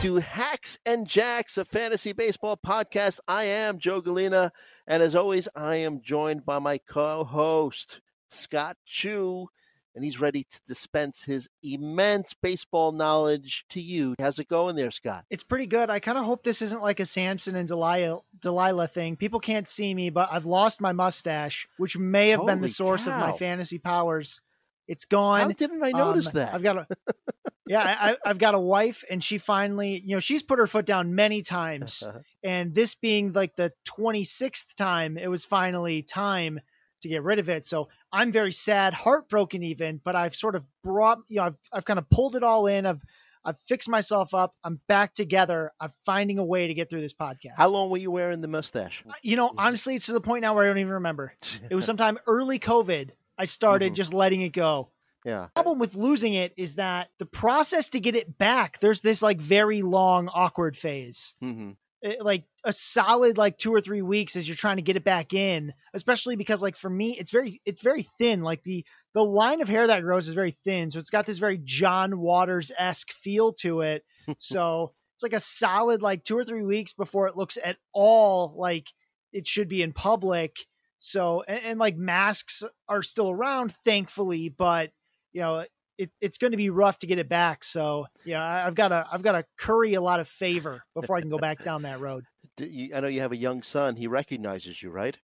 to Hacks and Jacks, a fantasy baseball podcast. I am Joe Gallina, and as always, I am joined by my co-host Scott Chu, and he's ready to dispense his immense baseball knowledge to you. How's it going there, Scott? It's pretty good. I kind of hope this isn't like a Samson and Delilah, Delilah thing. People can't see me, but I've lost my mustache, which may have been the source cow. of my fantasy powers. It's gone. How didn't I notice Um, that? I've got a yeah, I, I've got a wife, and she finally, you know, she's put her foot down many times, and this being like the 26th time, it was finally time to get rid of it. So I'm very sad, heartbroken even, but I've sort of brought, you know, I've I've kind of pulled it all in. I've I've fixed myself up. I'm back together. I'm finding a way to get through this podcast. How long were you wearing the mustache? You know, honestly, it's to the point now where I don't even remember. It was sometime early COVID. I started Mhm. just letting it go Yeah. problem with losing it is that the process to get it back there's this like very long awkward phase. Hmm It- like a solid like two or three weeks as you're trying to get it back in especially because like for me it's very it's very thin. Like the the line of hair that grows is very thin so it's got this very john waters-esque feel to it. So it's like a solid like two or three weeks before it looks at all like it should be in public. So and, and like masks are still around thankfully but you know it, it's going to be rough to get it back so yeah I- i've got to i've got to curry a lot of favor before i can go back down that road you, I know you have a young son. He recognizes you, right?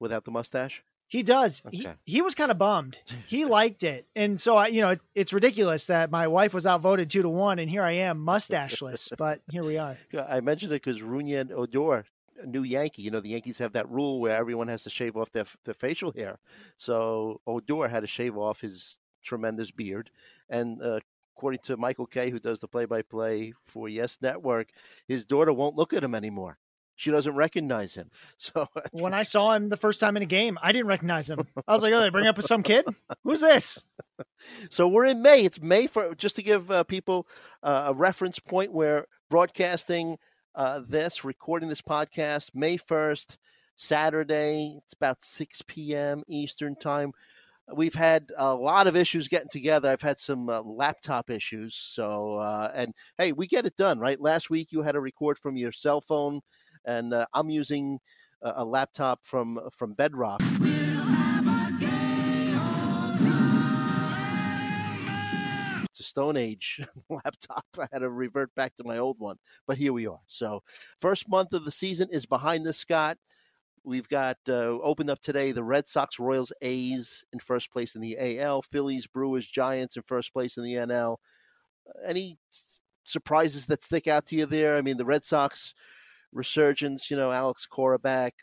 Without the mustache? he does Okay. he, he was kind of bummed he liked it and so i you know it, it's ridiculous that my wife was outvoted two to one and here i am mustacheless but here we are Yeah, I mentioned it because Rougned Odor, a new Yankee, you know, the Yankees have that rule where everyone has to shave off their, their facial hair. So Odor had to shave off his tremendous beard. And uh, according to Michael Kay, who does the play by play for Yes Network, his daughter won't look at him anymore. She doesn't recognize him. So when i saw him the first time in a game i didn't recognize him i was like oh they bring up with some kid who's this So we're in May. It's May for just to give uh, people uh, a reference point. We're broadcasting uh, this, recording this podcast May first, Saturday. It's about six p.m. Eastern time. We've had a lot of issues getting together. I've had some uh, laptop issues. So uh, and hey, we get it done, right? Last week you had to record from your cell phone, and uh, I'm using a, a laptop from from Bedrock. it's a Stone Age laptop. I had to revert back to my old one, but here we are. So, first month of the season is behind us, Scott. We've got uh, opened up today the Red Sox, Royals, A's in first place in the AL, Phillies, Brewers, Giants in first place in the NL. Any surprises that stick out to you there? I mean, the Red Sox resurgence, you know, Alex Cora back,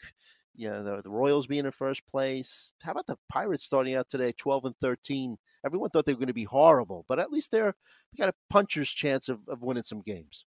you know, the, the Royals being in first place. How about the Pirates starting out today, 12 and 13? Everyone thought they were going to be horrible, but at least they're they got a puncher's chance of, of winning some games.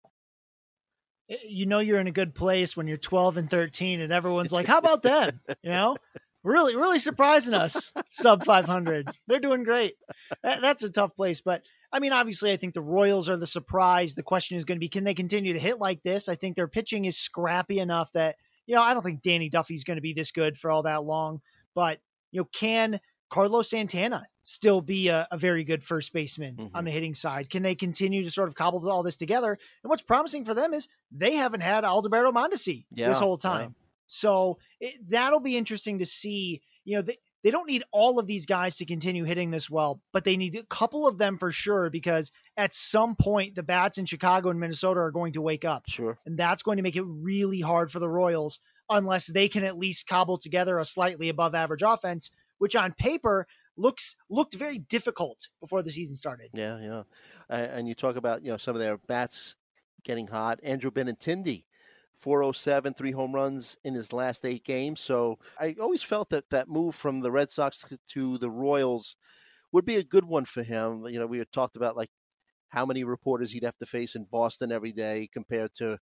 You know you're in a good place when you're 12 and 13 and everyone's like how about them? You know? Really really surprising us sub 500 they're doing great. That, that's a tough place but i mean obviously i think the royals are the surprise. The question is going to be can they continue to hit like this? I think their pitching is scrappy enough that you know i don't think danny duffy's going to be this good for all that long but you know can carlos santana still be a, a very good first baseman Mhm. on the hitting side can they continue to sort of cobble all this together and what's promising for them is they haven't had Alberto Mondesi Yeah, this whole yeah. time. So it, that'll be interesting to see. You know, they, they don't need all of these guys to continue hitting this well, but they need a couple of them for sure because at some point the bats in Chicago and Minnesota are going to wake up. Sure. And that's going to make it really hard for the Royals unless they can at least cobble together a slightly above average offense, which on paper looks looked very difficult before the season started. Yeah, yeah. And you talk about, you know, some of their bats getting hot. Andrew Benintendi, 407, three home runs in his last eight games. So I always felt that that move from the Red Sox to the Royals would be a good one for him. You know, we had talked about like how many reporters he'd have to face in Boston every day compared to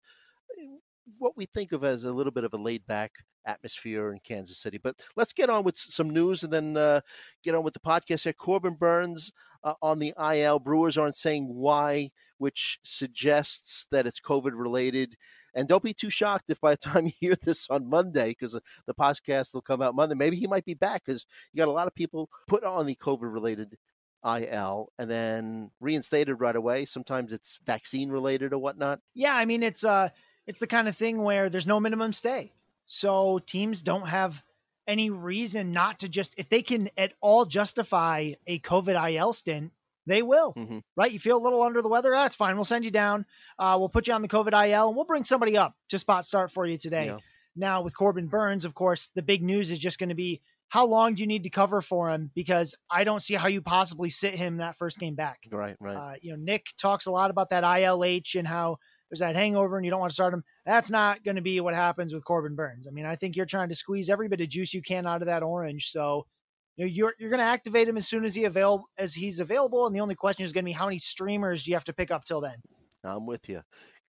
what we think of as a little bit of a laid back atmosphere in Kansas City. But let's get on with some news and then uh, get on with the podcast here. Corbin Burnes uh, on the IL. Brewers aren't saying why, which suggests that it's COVID related. And don't be too shocked if by the time you hear this on Monday, because the podcast will come out Monday, maybe he might be back because you got a lot of people put on the COVID related IL and then reinstated right away. Sometimes it's vaccine related or whatnot. Yeah, I mean it's uh it's the kind of thing where there's no minimum stay. So teams don't have any reason not to just if they can at all justify a COVID IL stint, they will. Mm-hmm. Right? You feel a little under the weather, that's fine. We'll send you down. Uh, we'll put you on the COVID IL and we'll bring somebody up to spot start for you today. Yeah. Now with Corbin Burnes, of course, the big news is just going to be how long do you need to cover for him? Because I don't see how you possibly sit him that first game back. Right, right. Uh, you know, Nick talks a lot about that ILH and how there's that hangover and you don't want to start him. That's not going to be what happens with Corbin Burnes. I mean, I think you're trying to squeeze every bit of juice you can out of that orange. So, you know, you're you're going to activate him as soon as he avail as he's available, and the only question is going to be how many streamers do you have to pick up till then. I'm with you.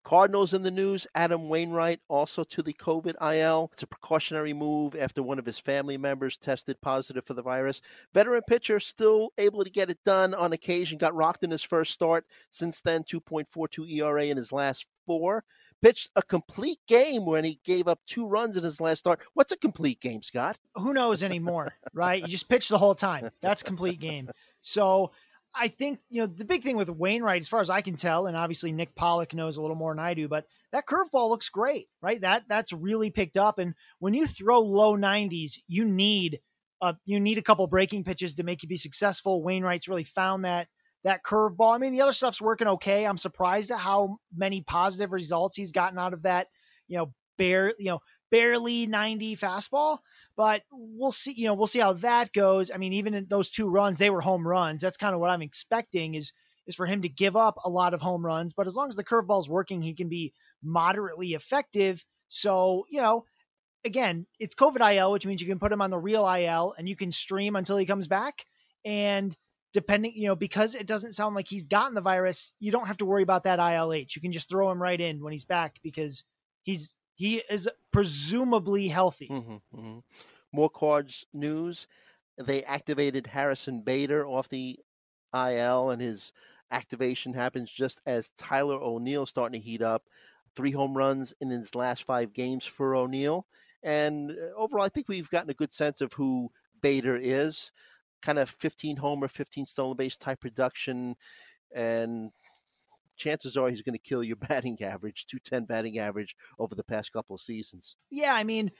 Cardinals in the news. Adam Wainwright also to the COVID IL. It's a precautionary move after one of his family members tested positive for the virus. Veteran pitcher still able to get it done on occasion. Got rocked in his first start. Since then, 2.42 ERA in his last four. Pitched a complete game when he gave up two runs in his last start. What's a complete game, Scott? Who knows anymore, right? You just pitch the whole time. That's complete game. So I think, you know, the big thing with Wainwright, as far as I can tell, and obviously Nick Pollack knows a little more than I do, but that curveball looks great, right? That that's really picked up. And when you throw low 90s, you need a, you need a couple breaking pitches to make you be successful. Wainwright's really found that that curveball. I mean, the other stuff's working okay. I'm surprised at how many positive results he's gotten out of that, you know, bare, you know, barely 90 fastball but we'll see. You know, we'll see how that goes. I mean, even in those two runs, they were home runs. That's kind of what I'm expecting is is for him to give up a lot of home runs. But as long as the curveball's working, he can be moderately effective. So you know, again, it's COVID IL, which means you can put him on the real IL and you can stream until he comes back. And depending, you know, because it doesn't sound like he's gotten the virus, you don't have to worry about that ILH. You can just throw him right in when he's back because he's he is presumably healthy. Mm-hmm, mm-hmm. More cards news. They activated Harrison Bader off the IL, and his activation happens just as Tyler O'Neill starting to heat up. Three home runs in his last five games for O'Neill. And uh, overall, I think we've gotten a good sense of who Bader is. Kind of 15 homer, 15 stolen base type production. And chances are he's going to kill your batting average, 210 batting average over the past couple of seasons. Yeah, I mean,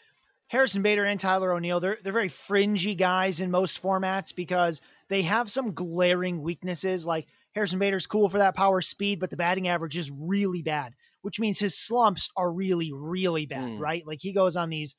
Harrison Bader and Tyler O'Neill, they're they're very fringy guys in most formats because they have some glaring weaknesses. Like Harrison Bader's cool for that power speed, but the batting average is really bad, which means his slumps are really, really bad, mm. right? Like he goes on these,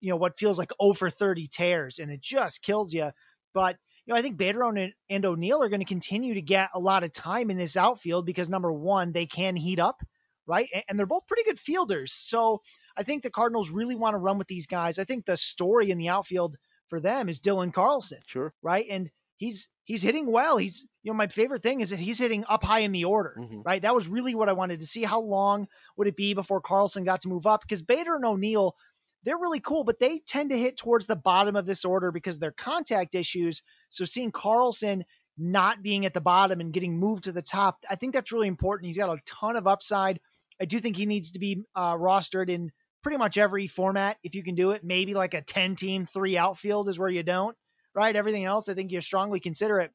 you know, what feels like over 30 tears and it just kills you. But you know, I think Bader and, and O'Neill are going to continue to get a lot of time in this outfield because number one, they can heat up, right? And they're both pretty good fielders. So I think the Cardinals really want to run with these guys. I think the story in the outfield for them is Dylan Carlson. Sure. Right. And he's he's hitting well. He's you know, my favorite thing is that he's hitting up high in the order. Mm-hmm. Right. That was really what I wanted to see. How long would it be before Carlson got to move up? Because Bader and O'Neill, they're really cool, but they tend to hit towards the bottom of this order because their contact issues. So seeing Carlson not being at the bottom and getting moved to the top, I think that's really important. He's got a ton of upside. I do think he needs to be uh, rostered in pretty much every format if you can do it. Maybe like a 10 team, three outfield is where you don't, right? Everything else, I think you strongly consider it.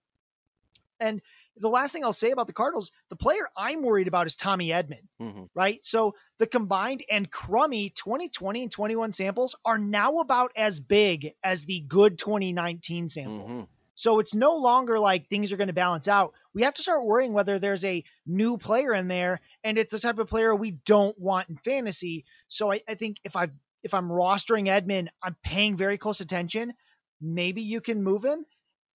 And the last thing I'll say about the Cardinals, the player I'm worried about is Tommy Edman, mm-hmm. right? So the combined and crummy 2020 and 21 samples are now about as big as the good 2019 sample. Mm-hmm. So it's no longer like things are going to balance out. We have to start worrying whether there's a new player in there, and it's the type of player we don't want in fantasy. So I, I think if I if I'm rostering Edmond, I'm paying very close attention. Maybe you can move him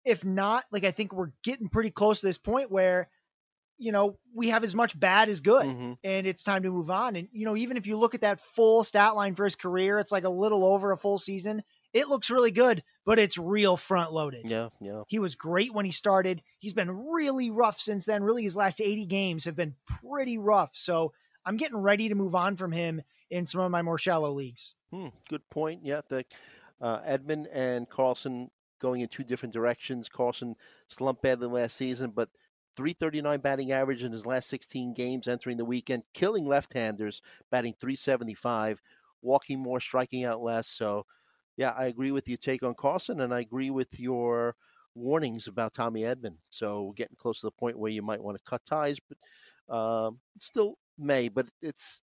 if not, like I think we're getting pretty close to this point where, you know, we have as much bad as good mm-hmm. and it's time to move on. And, you know, even if you look at that full stat line for his career, it's like a little over a full season. It looks really good, but it's real front loaded. Yeah, yeah. He was great when he started. He's been really rough since then. Really, his last 80 games have been pretty rough. So I'm getting ready to move on from him in some of my more shallow leagues. Hmm, good point. Yeah, the uh, Edman and Carlson going in two different directions. Carlson slumped badly last season, but 339 batting average in his last 16 games entering the weekend, killing left-handers, batting 375, walking more, striking out less. So, yeah, I agree with your take on Carlson, and I agree with your warnings about Tommy Edman. So getting close to the point where you might want to cut ties, but um, still may. But it's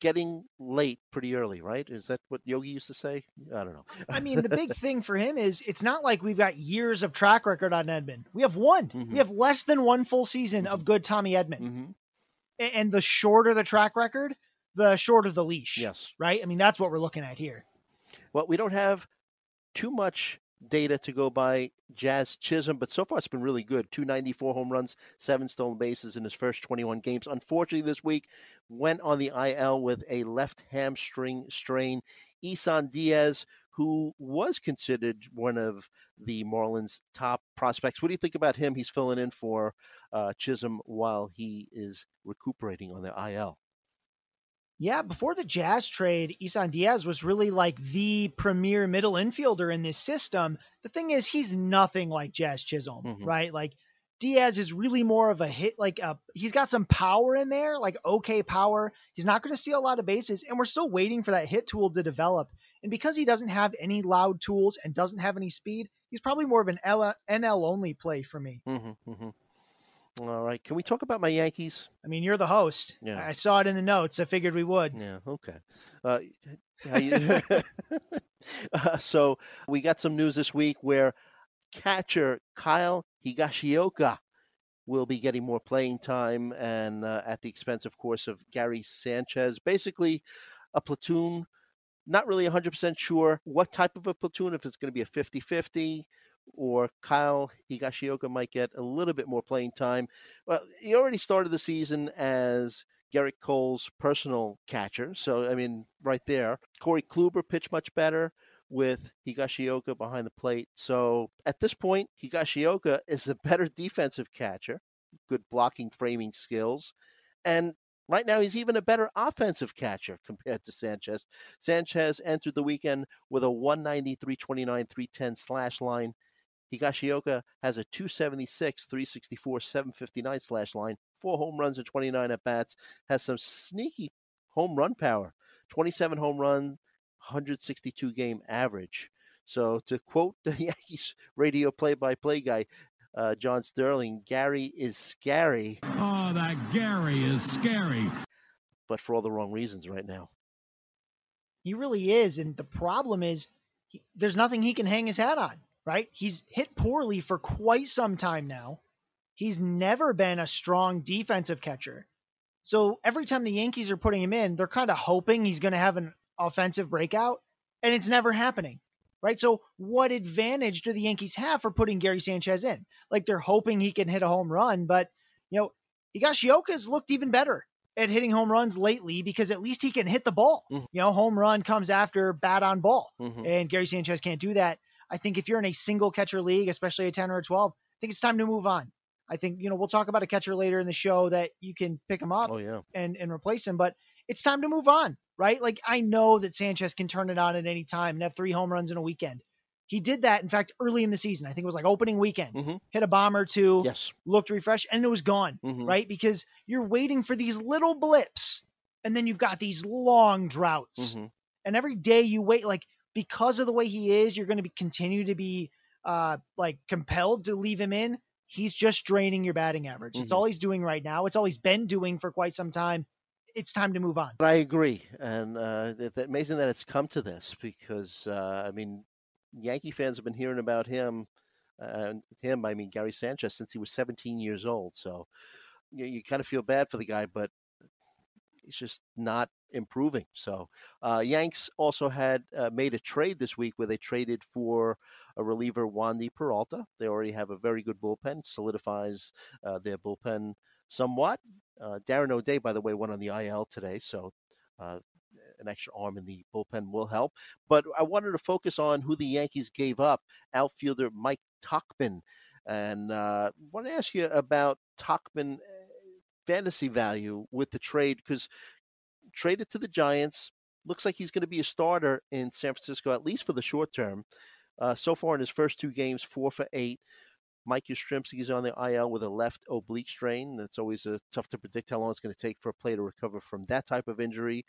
getting late pretty early, right? Is that what Yogi used to say? I don't know. I mean, the big thing for him is it's not like we've got years of track record on Edman. We have one. Mm-hmm. We have less than one full season mm-hmm. of good Tommy Edman. Mm-hmm. And the shorter the track record, the shorter the leash. Yes. Right? I mean, that's what we're looking at here. Well, we don't have too much data to go by Jazz Chisholm, but so far it's been really good. 294 home runs, seven stolen bases in his first 21 games. Unfortunately, this week went on the IL with a left hamstring strain. Isan Diaz, who was considered one of the Marlins' top prospects. What do you think about him? He's filling in for uh, Chisholm while he is recuperating on the IL. Yeah, before the Jazz trade, Isan Diaz was really like the premier middle infielder in this system. The thing is, he's nothing like Jazz Chisholm, mm-hmm. right? Like Diaz is really more of a hit, like a, he's got some power in there, like okay power. He's not going to steal a lot of bases, and we're still waiting for that hit tool to develop. And because he doesn't have any loud tools and doesn't have any speed, he's probably more of an L- NL only play for me. Mm-hmm, mm-hmm. All right. Can we talk about my Yankees? I mean, you're the host. Yeah. I saw it in the notes. I figured we would. Yeah. Okay. Uh, you, uh, so we got some news this week where catcher Kyle Higashioka will be getting more playing time and uh, at the expense, of course, of Gary Sanchez. Basically, a platoon. Not really 100% sure what type of a platoon, if it's going to be a 50 50 or Kyle Higashioka might get a little bit more playing time. Well, he already started the season as Gerrit Cole's personal catcher. So, I mean, right there. Corey Kluber pitched much better with Higashioka behind the plate. So, at this point, Higashioka is a better defensive catcher, good blocking, framing skills. And Right now, he's even a better offensive catcher compared to Sanchez. Sanchez entered the weekend with a 190, 329, 310 slash line Higashioka has a 276, 364, 759 slash line, four home runs and 29 at bats, has some sneaky home run power, 27 home run, 162 game average. So to quote the Yankees radio play-by-play guy, uh, John Sterling, Gary is scary. Oh, that Gary is scary. But for all the wrong reasons right now. He really is, and the problem is, he, there's nothing he can hang his hat on right? He's hit poorly for quite some time now. He's never been a strong defensive catcher. So every time the Yankees are putting him in, they're kind of hoping he's going to have an offensive breakout, and it's never happening, right? So what advantage do the Yankees have for putting Gary Sanchez in? Like they're hoping he can hit a home run, but you know, Higashioka's looked even better at hitting home runs lately because at least he can hit the ball. Mm-hmm. You know, home run comes after bat on ball, mm-hmm. and Gary Sanchez can't do that. I think if you're in a single catcher league, especially a 10 or a 12, I think it's time to move on. I think, you know, we'll talk about a catcher later in the show that you can pick him up oh, yeah. and, and replace him, but it's time to move on, right? Like I know that Sanchez can turn it on at any time and have three home runs in a weekend. He did that, in fact, early in the season. I think it was like opening weekend. Mm-hmm. Hit a bomb or two, yes. looked refreshed, and it was gone, mm-hmm. right? Because you're waiting for these little blips, and then you've got these long droughts. Mm-hmm. And every day you wait, like because of the way he is, you're going to be continue to be uh, like compelled to leave him in. He's just draining your batting average. Mm-hmm. It's all he's doing right now. It's all he's been doing for quite some time. It's time to move on. I agree, and uh, it's amazing that it's come to this because uh, I mean, Yankee fans have been hearing about him. Uh, him, I mean Gary Sanchez, since he was 17 years old. So you, you kind of feel bad for the guy, but he's just not improving. So, uh, Yanks also had uh, made a trade this week where they traded for a reliever, Wandy Peralta. They already have a very good bullpen, solidifies uh, their bullpen somewhat. Uh, Darren O'Day, by the way, went on the IL today, so uh, an extra arm in the bullpen will help. But I wanted to focus on who the Yankees gave up outfielder Mike Tauchman. And uh, I want to ask you about Tauchman fantasy value with the trade because traded to the Giants. Looks like he's going to be a starter in San Francisco, at least for the short term. Uh, so far in his first two games, four for eight. Mike Yastrzemski is on the IL with a left oblique strain. That's always a, tough to predict how long it's going to take for a player to recover from that type of injury.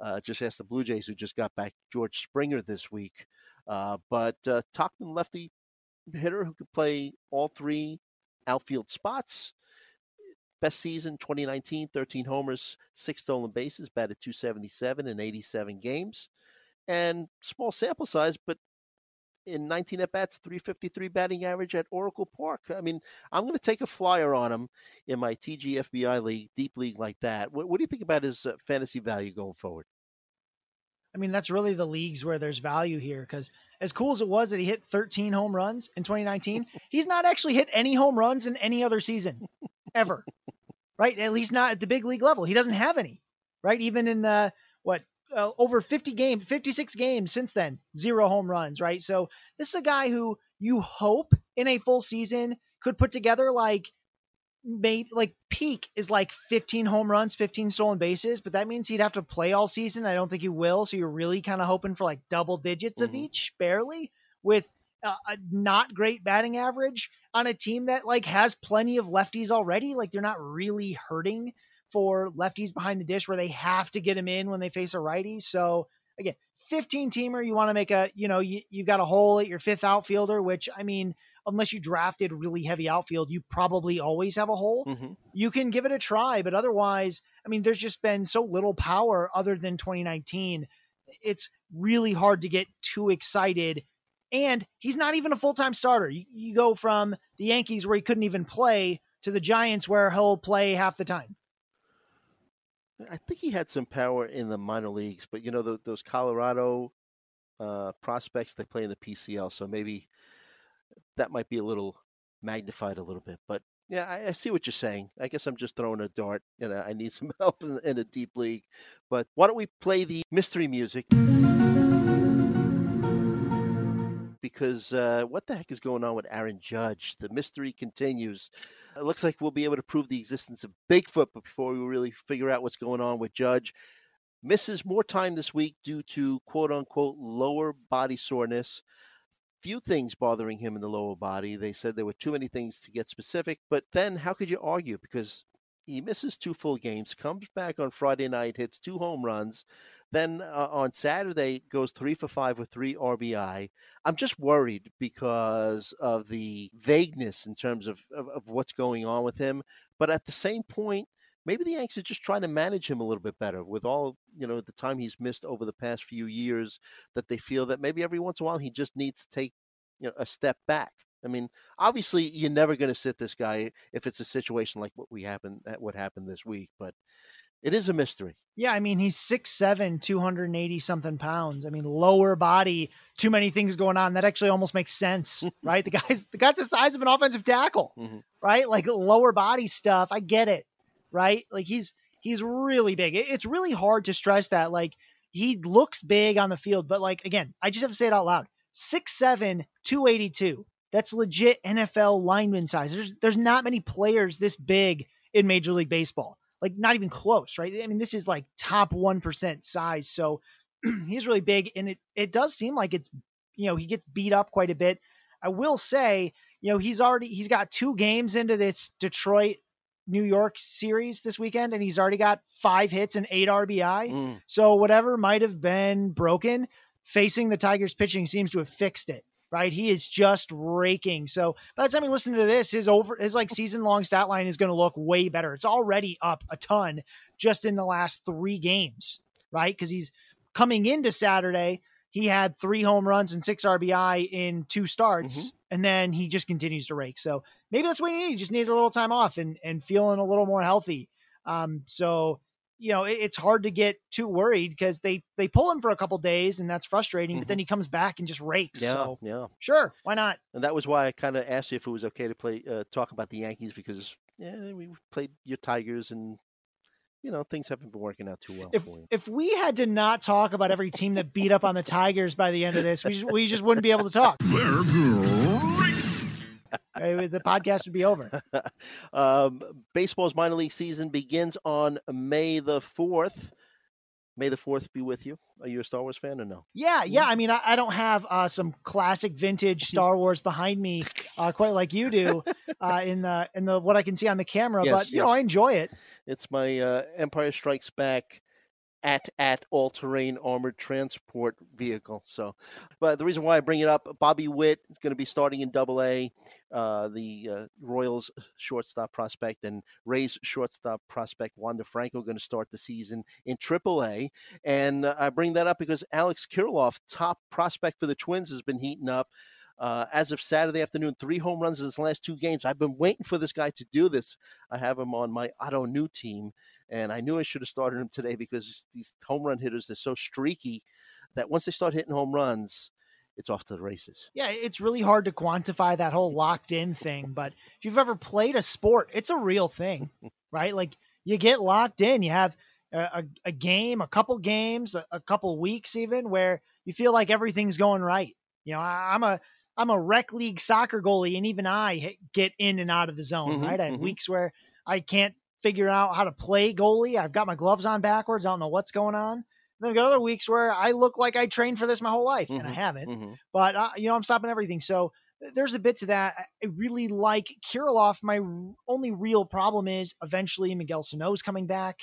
Uh, just ask the Blue Jays, who just got back George Springer this week. Uh, but uh, Tauchman lefty hitter who could play all three outfield spots. Best season 2019, 13 homers, six stolen bases, batted 277 in 87 games. And small sample size, but in 19 at bats, 353 batting average at Oracle Park. I mean, I'm going to take a flyer on him in my TGFBI league, deep league like that. What, what do you think about his uh, fantasy value going forward? I mean, that's really the leagues where there's value here because as cool as it was that he hit 13 home runs in 2019, he's not actually hit any home runs in any other season ever, right? At least not at the big league level. He doesn't have any, right? Even in the what uh, over 50 games, 56 games since then, zero home runs, right? So this is a guy who you hope in a full season could put together like maybe like peak is like 15 home runs, 15 stolen bases, but that means he'd have to play all season. I don't think he will. So you're really kind of hoping for like double digits mm-hmm. of each, barely, with a, a not great batting average on a team that like has plenty of lefties already. Like they're not really hurting for lefties behind the dish where they have to get them in when they face a righty. So again, 15 teamer, you want to make a, you know, you, you got a hole at your fifth outfielder, which I mean, unless you drafted really heavy outfield, you probably always have a hole. Mm-hmm. You can give it a try, but otherwise, I mean, there's just been so little power other than 2019. It's really hard to get too excited. And he's not even a full time starter. You, you go from the Yankees where he couldn't even play to the Giants where he'll play half the time. I think he had some power in the minor leagues, but you know the, those Colorado uh, prospects they play in the PCL, so maybe that might be a little magnified a little bit. But yeah, I, I see what you're saying. I guess I'm just throwing a dart. You know, I need some help in, in a deep league. But why don't we play the mystery music? Because uh, what the heck is going on with Aaron Judge? The mystery continues. It looks like we'll be able to prove the existence of Bigfoot, but before we really figure out what's going on with Judge, misses more time this week due to quote unquote lower body soreness. Few things bothering him in the lower body. They said there were too many things to get specific, but then how could you argue? Because he misses two full games, comes back on Friday night, hits two home runs. Then uh, on Saturday goes three for five with three RBI. I'm just worried because of the vagueness in terms of, of, of what's going on with him. But at the same point, maybe the Yanks are just trying to manage him a little bit better with all you know the time he's missed over the past few years. That they feel that maybe every once in a while he just needs to take you know a step back. I mean, obviously, you're never going to sit this guy if it's a situation like what we happened, what happened this week. But it is a mystery. Yeah, I mean he's 6'7", 280 something pounds. I mean lower body, too many things going on. That actually almost makes sense, right? the guy's the guy's the size of an offensive tackle, mm-hmm. right? Like lower body stuff. I get it, right? Like he's he's really big. it's really hard to stress that. Like he looks big on the field, but like again, I just have to say it out loud. 6'7", 282. That's legit NFL lineman size. There's there's not many players this big in Major League Baseball like not even close, right? I mean, this is like top 1% size. So he's really big. And it, it does seem like it's, you know, he gets beat up quite a bit. I will say, you know, he's already, he's got two games into this Detroit New York series this weekend, and he's already got five hits and eight RBI. Mm. So whatever might have been broken, facing the Tigers pitching seems to have fixed it right? He is just raking. So by the time you listen to this, his over his like season long stat line is going to look way better. It's already up a ton just in the last three games, right? Because he's coming into Saturday. He had three home runs and six RBI in two starts, mm-hmm. and then he just continues to rake. So maybe that's what you need. You just need a little time off and and feeling a little more healthy. Um, so you know, it, it's hard to get too worried because they they pull him for a couple days and that's frustrating. Mm-hmm. But then he comes back and just rakes. Yeah, so, yeah, sure, why not? And that was why I kind of asked you if it was okay to play uh, talk about the Yankees because yeah, we played your Tigers and you know things haven't been working out too well. If if we had to not talk about every team that beat up on the Tigers by the end of this, we just, we just wouldn't be able to talk. They're great the podcast would be over. um, baseball's minor league season begins on May the 4th. May the 4th be with you. Are you a Star Wars fan or no? Yeah, yeah. I mean, I, I don't have uh, some classic vintage Star Wars behind me uh, quite like you do uh, in the in the what I can see on the camera, yes, but you yes. know, I enjoy it. It's my uh, Empire Strikes Back at at all terrain armored transport vehicle. So, but the reason why I bring it up, Bobby Witt is going to be starting in Double A, uh, the uh, Royals shortstop prospect and Rays shortstop prospect Wander Franco going to start the season in Triple A, and uh, I bring that up because Alex Kirilloff, top prospect for the Twins, has been heating up. Uh, as of Saturday afternoon, three home runs in his last two games. I've been waiting for this guy to do this. I have him on my Ottoneu team, and I knew I should have started him today because these home run hitters they're so streaky that once they start hitting home runs, it's off to the races. Yeah, it's really hard to quantify that whole locked in thing, but if you've ever played a sport, it's a real thing, right? Like you get locked in, you have a, a game, a couple games, a, a, couple weeks even where you feel like everything's going right. You know, I, I'm a I'm a rec league soccer goalie, and even I get in and out of the zone, mm-hmm, right? I have mm-hmm. weeks where I can't figure out how to play goalie. I've got my gloves on backwards. I don't know what's going on. And then I've got other weeks where I look like I trained for this my whole life, mm-hmm, and I mm-hmm, haven't. Mm-hmm. But uh, you know, I'm stopping everything. So there's a bit to that. I really like Kirilloff. My only real problem is eventually Miguel Sano's coming back.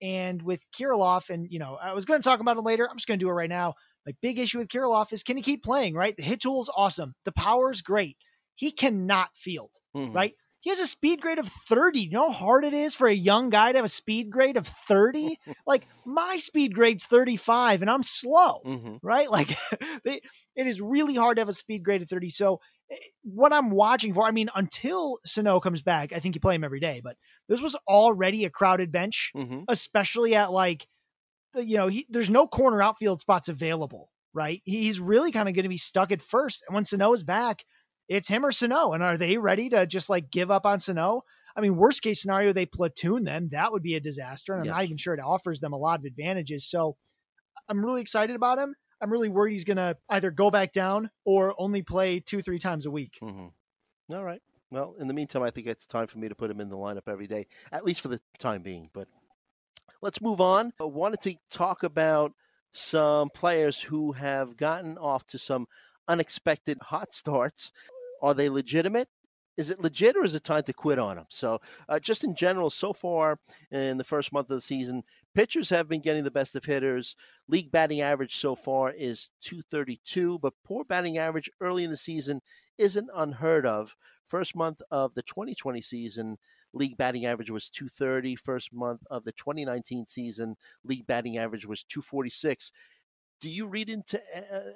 And with Kirilloff, and you know, I was going to talk about it later. I'm just going to do it right now. My big issue with Kirilloff is can he keep playing, right? The hit tool is awesome. The power is great. He cannot field, mm-hmm. right? He has a speed grade of 30. You know how hard it is for a young guy to have a speed grade of 30? like my speed grade's 35 and I'm slow, mm-hmm. right? Like it is really hard to have a speed grade of 30. So eh, what I'm watching for, I mean, until Sano comes back, I think you play him every day, but this was already a crowded bench, mm-hmm. especially at like you know, he, there's no corner outfield spots available, right? He's really kind of going to be stuck at first. And when Sano is back, it's him or Sano. And are they ready to just like give up on Sano? I mean, worst case scenario, they platoon them. That would be a disaster. And I'm not even sure it offers them a lot of advantages. So I'm really excited about him. I'm really worried he's going to either go back down or only play two, three times a week. Mm-hmm. All right. Well, in the meantime, I think it's time for me to put him in the lineup every day, at least for the time being. But Let's move on. I wanted to talk about some players who have gotten off to some unexpected hot starts. Are they legitimate? Is it legit or is it time to quit on them? So, uh, just in general, so far in the first month of the season, pitchers have been getting the best of hitters. League batting average so far is 232, but poor batting average early in the season isn't unheard of. First month of the 2020 season, league batting average was 230. First month of the 2019 season, league batting average was 246. Do you read into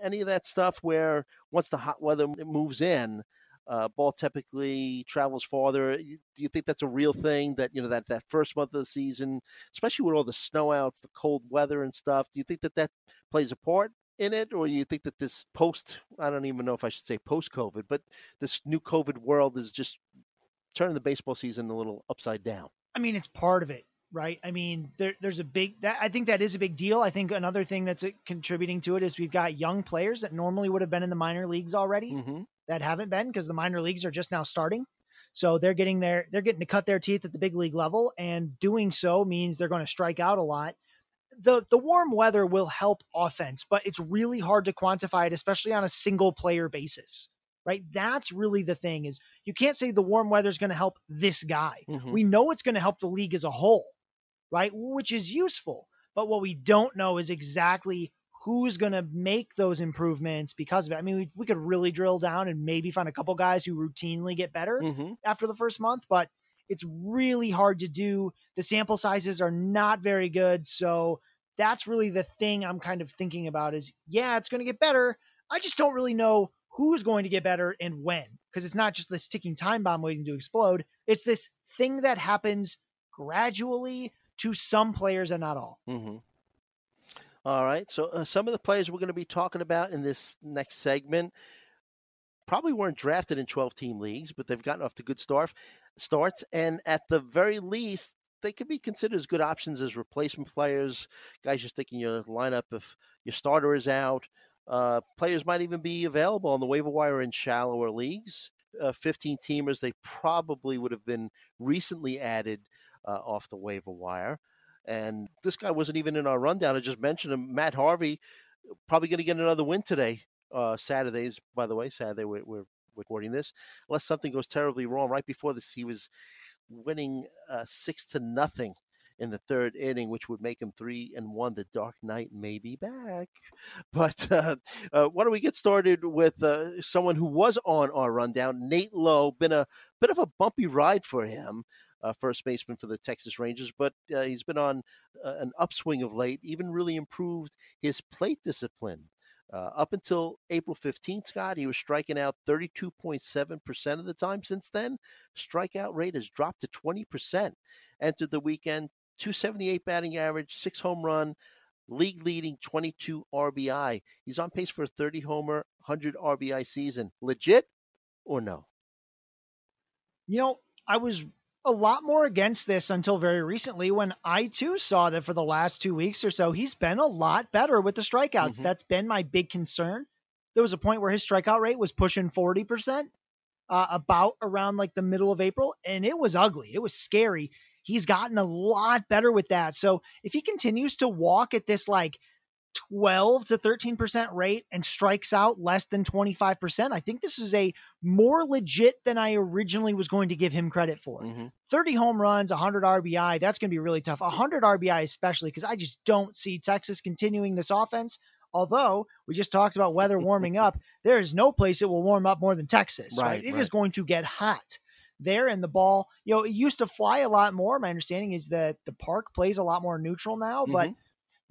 any of that stuff where once the hot weather moves in, uh, ball typically travels farther. Do you think that's a real thing? That you know that that first month of the season, especially with all the snowouts, the cold weather and stuff. Do you think that that plays a part in it, or you think that this post? I don't even know if I should say post COVID, but this new COVID world is just turning the baseball season a little upside down. I mean, it's part of it, right? I mean, there, there's a big that I think that is a big deal. I think another thing that's uh, contributing to it is we've got young players that normally would have been in the minor leagues already mm-hmm. that haven't been because the minor leagues are just now starting. So they're getting their they're getting to cut their teeth at the big league level, and doing so means they're going to strike out a lot. The the warm weather will help offense, but it's really hard to quantify it, especially on a single player basis right? That's really the thing is you can't say the warm weather is going to help this guy. Mm-hmm. We know it's going to help the league as a whole, right? Which is useful. But what we don't know is exactly who's going to make those improvements because of it. I mean, we, we could really drill down and maybe find a couple guys who routinely get better mm-hmm. after the first month, but it's really hard to do. The sample sizes are not very good. So that's really the thing I'm kind of thinking about is yeah, it's going to get better. I just don't really know who's going to get better and when. Because it's not just this ticking time bomb waiting to explode. It's this thing that happens gradually to some players and not all. Mm-hmm. all right. So uh, some of the players we're going to be talking about in this next segment probably weren't drafted in 12 team leagues, but they've gotten off to good start starts. And at the very least, they could be considered as good options as replacement players, guys you're your lineup if your starter is out. Uh, players might even be available on the waiver wire in shallower leagues. Uh, 15 teamers, they probably would have been recently added uh, off the waiver wire. And this guy wasn't even in our rundown. I just mentioned him. Matt Harvey, probably going to get another win today. Uh, Saturdays, by the way, Saturday we're, we're recording this. Unless something goes terribly wrong. Right before this, he was winning uh, six to nothing in the third inning, which would make him three and one. The Dark Knight may be back. But uh, uh, why don't we get started with uh, someone who was on our rundown, Nate Lowe. Been a bit of a bumpy ride for him. Uh, first baseman for the Texas Rangers, but uh, he's been on uh, an upswing of late, even really improved his plate discipline. Uh, up until April 15th, Scott, he was striking out 32.7% of the time. Since then, strikeout rate has dropped to 20%. Entered the weekend, 278 batting average, six home run, league leading 22 RBI. He's on pace for a 30 homer, 100 RBI season. Legit or no? You know, I was a lot more against this until very recently when I too saw that for the last two weeks or so, he's been a lot better with the strikeouts. Mm-hmm. That's been my big concern. There was a point where his strikeout rate was pushing 40%, uh, about around like the middle of April, and it was ugly. It was scary. He's gotten a lot better with that. So if he continues to walk at this like 12 to 13% rate and strikes out less than 25%, I think this is a more legit than I originally was going to give him credit for. Mm-hmm. 30 home runs, 100 RBI, that's going to be really tough. 100 RBI, especially because I just don't see Texas continuing this offense. Although we just talked about weather warming up, there is no place it will warm up more than Texas. Right, right? It right. is going to get hot there and the ball you know it used to fly a lot more my understanding is that the park plays a lot more neutral now but mm-hmm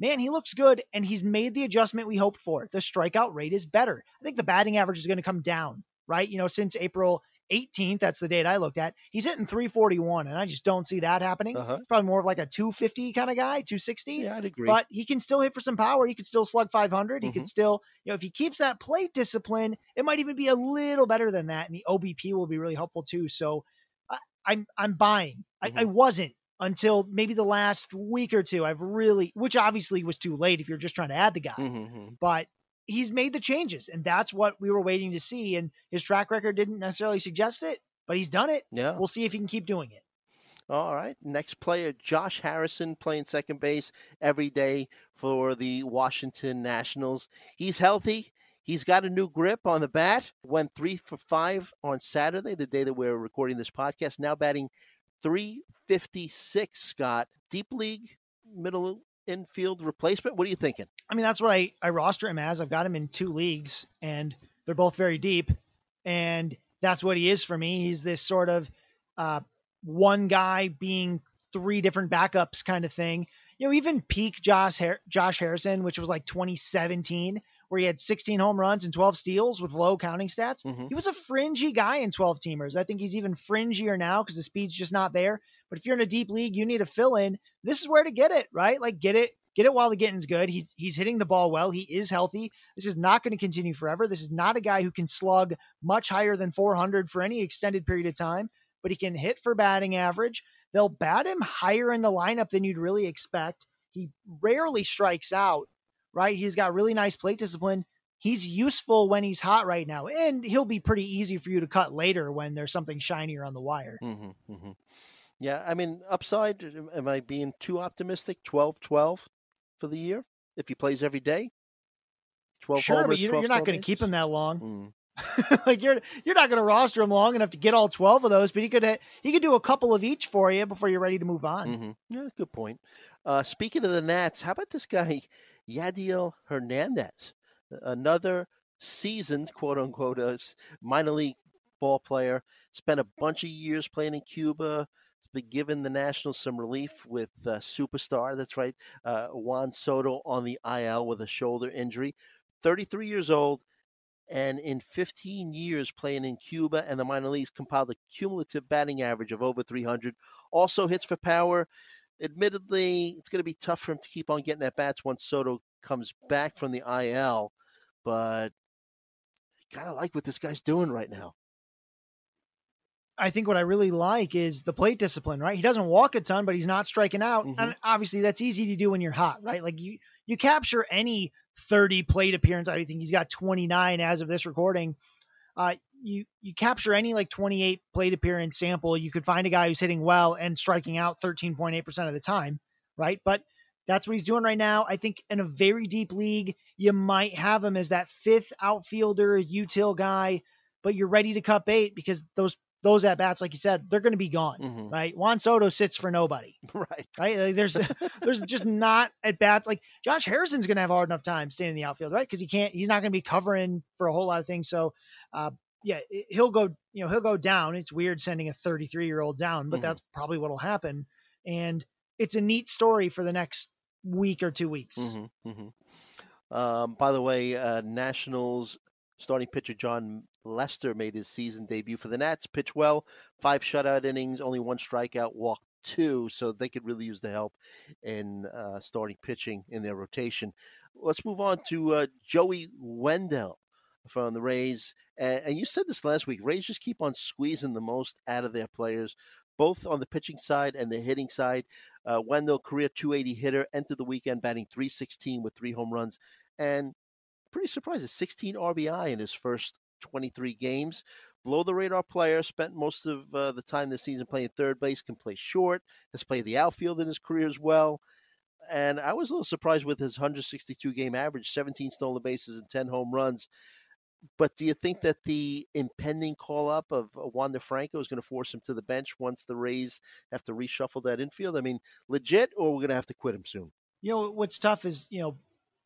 man, he looks good and he's made the adjustment we hoped for. The strikeout rate is better. I think the batting average is going to come down, right? You know, since April 18th, that's the date I looked at. He's hitting 341, and I just don't see that happening. Uh-huh. Probably more of like a 250 kind of guy, 260. Yeah, I'd agree. But he can still hit for some power. He can still slug 500. Mm-hmm. He can still, you know, if he keeps that plate discipline, it might even be a little better than that, and the OBP will be really helpful too. So I, I'm I'm buying. Mm-hmm. I, I wasn't until maybe the last week or two. I've really, which obviously was too late if you're just trying to add the guy, mm-hmm, mm-hmm. but he's made the changes, and that's what we were waiting to see. And his track record didn't necessarily suggest it, but he's done it. Yeah, we'll see if he can keep doing it. All right. Next player, Josh Harrison, playing second base every day for the Washington Nationals. He's healthy. He's got a new grip on the bat. Went three for five on Saturday, the day that we're recording this podcast. Now batting 356, Scott. Deep league, middle infield replacement. What are you thinking? I mean, that's what I, I roster him as. I've got him in two leagues, and they're both very deep. And that's what he is for me. He's this sort of uh, one guy being three different backups kind of thing. You know, even peak Josh Har- Josh Harrison, which was like 2017, where he had 16 home runs and 12 steals with low counting stats. Mm-hmm. He was a fringy guy in 12 teamers. I think he's even fringier now because the speed's just not there. But if you're in a deep league, you need a fill in. This is where to get it, right? Like get it, get it while the getting's good. He's he's hitting the ball well. He is healthy. This is not going to continue forever. This is not a guy who can slug much higher than 400 for any extended period of time, but he can hit for batting average. They'll bat him higher in the lineup than you'd really expect. He rarely strikes out, right? He's got really nice plate discipline. He's useful when he's hot right now, and he'll be pretty easy for you to cut later when there's something shinier on the wire. Mm-hmm, mm-hmm. Yeah, I mean, upside, am I being too optimistic? 12 12 for the year if he plays every day? 12 sure, homers, but you, are not going to keep him that long. Mm. like you're you're not going to roster him long enough to get all 12 of those, but he could he could do a couple of each for you before you're ready to move on. Mm-hmm. Yeah, good point. Uh, speaking of the Nats, how about this guy Yadiel Hernandez, another seasoned quote unquote uh, minor league ball player, spent a bunch of years playing in Cuba. Been given the Nationals some relief with uh, superstar. That's right, uh, Juan Soto on the IL with a shoulder injury. 33 years old, and in 15 years playing in Cuba and the minor leagues, compiled a cumulative batting average of over 300. Also hits for power, admittedly, it's going to be tough for him to keep on getting at bats once Soto comes back from the IL, but I kind of like what this guy's doing right now. I think what I really like is the plate discipline, right? He doesn't walk a ton, but he's not striking out. Mm-hmm. And obviously that's easy to do when you're hot, right? Like you you capture any 30 plate appearance. I think he's got 29 as of this recording. Uh, you you capture any like 28 plate appearance sample, you could find a guy who's hitting well and striking out 13.8% of the time, right? But that's what he's doing right now. I think in a very deep league, you might have him as that fifth outfielder, util guy, but you're ready to cut bait because those those at bats, like you said, they're going to be gone, Mhm. right? Juan Soto sits for nobody, Right. right? Like there's there's just not at bats like Josh Harrison's going to have a hard enough time staying in the outfield, right? Because he can't, he's not going to be covering for a whole lot of things. So, uh, yeah, he'll go, you know, he'll go down. It's weird sending a 33 year old down, but Mhm. that's probably what'll happen. And it's a neat story for the next week or two weeks. hmm hmm Um, by the way, uh, Nationals starting pitcher Jon Lester made his season debut for the Nats. Pitched well, five shutout innings, only one strikeout, walked two, so they could really use the help in uh, starting pitching in their rotation. Let's move on to uh, Joey Wendle from the Rays. And, and you said this last week. Rays just keep on squeezing the most out of their players, both on the pitching side and the hitting side. Uh, Wendle, career 280 hitter, entered the weekend batting 316 with three home runs, and pretty surprised, 16 RBI in his first 23 games. Below the radar player, spent most of uh, the time this season playing third base, can play short, has played the outfield in his career as well. And I was a little surprised with his 162 game average, 17 stolen bases and 10 home runs. But do you think that the impending call up of uh, Juan Wander Franco is going to force him to the bench once the Rays have to reshuffle that infield? I mean, legit, or we're going to have to quit him soon? You know, what's tough is, you know,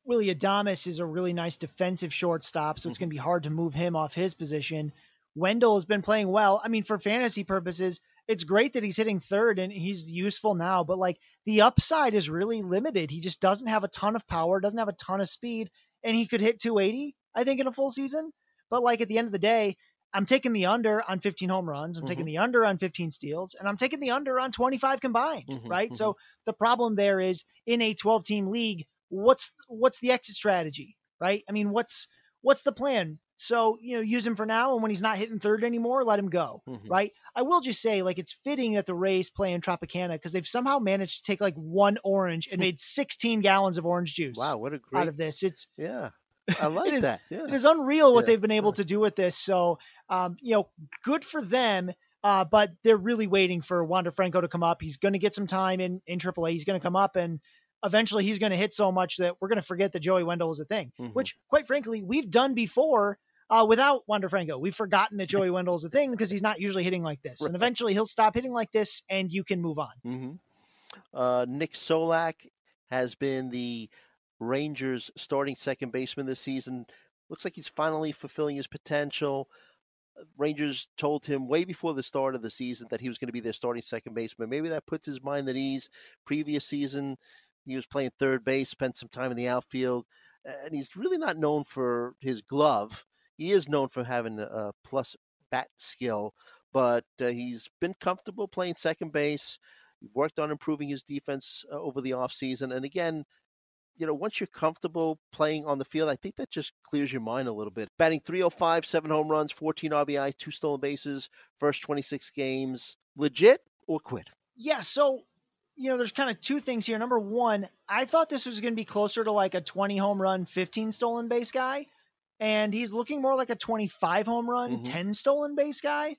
Willy Adames is a really nice defensive shortstop, so it's mm-hmm. going to be hard to move him off his position. Wendle has been playing well. I mean, for fantasy purposes, it's great that he's hitting third and he's useful now, but like the upside is really limited. He just doesn't have a ton of power, doesn't have a ton of speed, and he could hit 280, I think, in a full season. But like at the end of the day, I'm taking the under on 15 home runs. I'm taking the under on 15 steals, and I'm taking the under on 25 combined. Mhm, right. mhm. So the problem there is in a 12 team league, what's what's the exit strategy, right? I mean, what's what's the plan? So you know, use him for now, and when he's not hitting third anymore, let him go, Mhm. right? I will just say, like, it's fitting that the Rays play in Tropicana because they've somehow managed to take like one orange and made 16 gallons of orange juice Wow, what a great out of this. It's Yeah. I like is- that. Yeah. it is unreal what Yeah, they've been able yeah. to do with this. So, um, you know, good for them. Uh, but they're really waiting for Wander Franco to come up. He's going to get some time in in AAA. He's going to come up, and eventually he's going to hit so much that we're going to forget that Joey Wendle is a thing. Mhm. Which, quite frankly, we've done before uh, without Wander Franco. We've forgotten that Joey Wendle is a thing because he's not usually hitting like this. Right. And eventually he'll stop hitting like this, and you can move on. hmm Uh, Nick Solak has been the Rangers' starting second baseman this season. Looks like he's finally fulfilling his potential. Uh, Rangers told him way before the start of the season that he was going to be their starting second baseman. Maybe that puts his mind at ease. Previous season, he was playing third base, spent some time in the outfield, and he's really not known for his glove. He is known for having a plus bat skill, but uh, he's been comfortable playing second base. He worked on improving his defense uh, over the offseason. And again, you know, once you're comfortable playing on the field, I think that just clears your mind a little bit. Batting 305, seven home runs, 14 RBIs, two stolen bases, first 26 games. Legit or quit? Yeah, so you know, there's kind of two things here. Number one, I thought this was going to be closer to like a 20 home run, 15 stolen base guy, and he's looking more like a 25 home run, Mhm. 10 stolen base guy.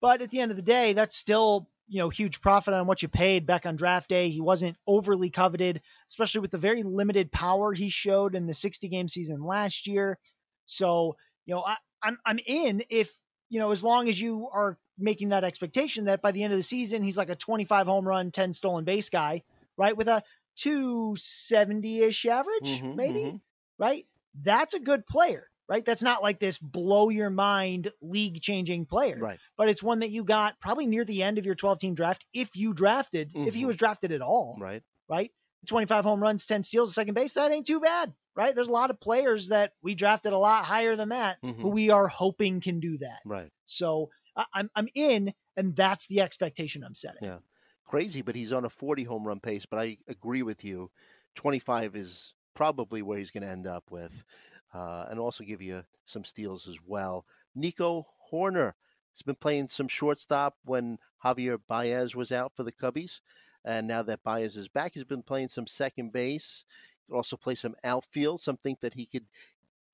But at the end of the day, that's still you know huge profit on what you paid back on draft day. He wasn't overly coveted, especially with the very limited power he showed in the 60 game season last year. So you know, I, I'm I'm in if you know as long as you are making that expectation that by the end of the season he's like a 25 home run, 10 stolen base guy, right? With a 270-ish average, Mhm, maybe, mhm. right? That's a good player, right? That's not like this blow your mind league changing player, Right. but it's one that you got probably near the end of your 12 team draft if you drafted, if he Mhm. was drafted at all, Right. right? 25 home runs, 10 steals second base, that ain't too bad, right? There's a lot of players that we drafted a lot higher than that who Mhm. we are hoping can do that. Right. So I, I'm I'm in, and that's the expectation I'm setting. Yeah. Crazy, but he's on a 40 home run pace. But I agree with you. 25 is probably where he's going to end up with, uh, and also give you some steals as well. Nico Hoerner has been playing some shortstop when Javier Baez was out for the Cubbies. And now that Baez is back, he's been playing some second base. He could also play some outfield, something that he could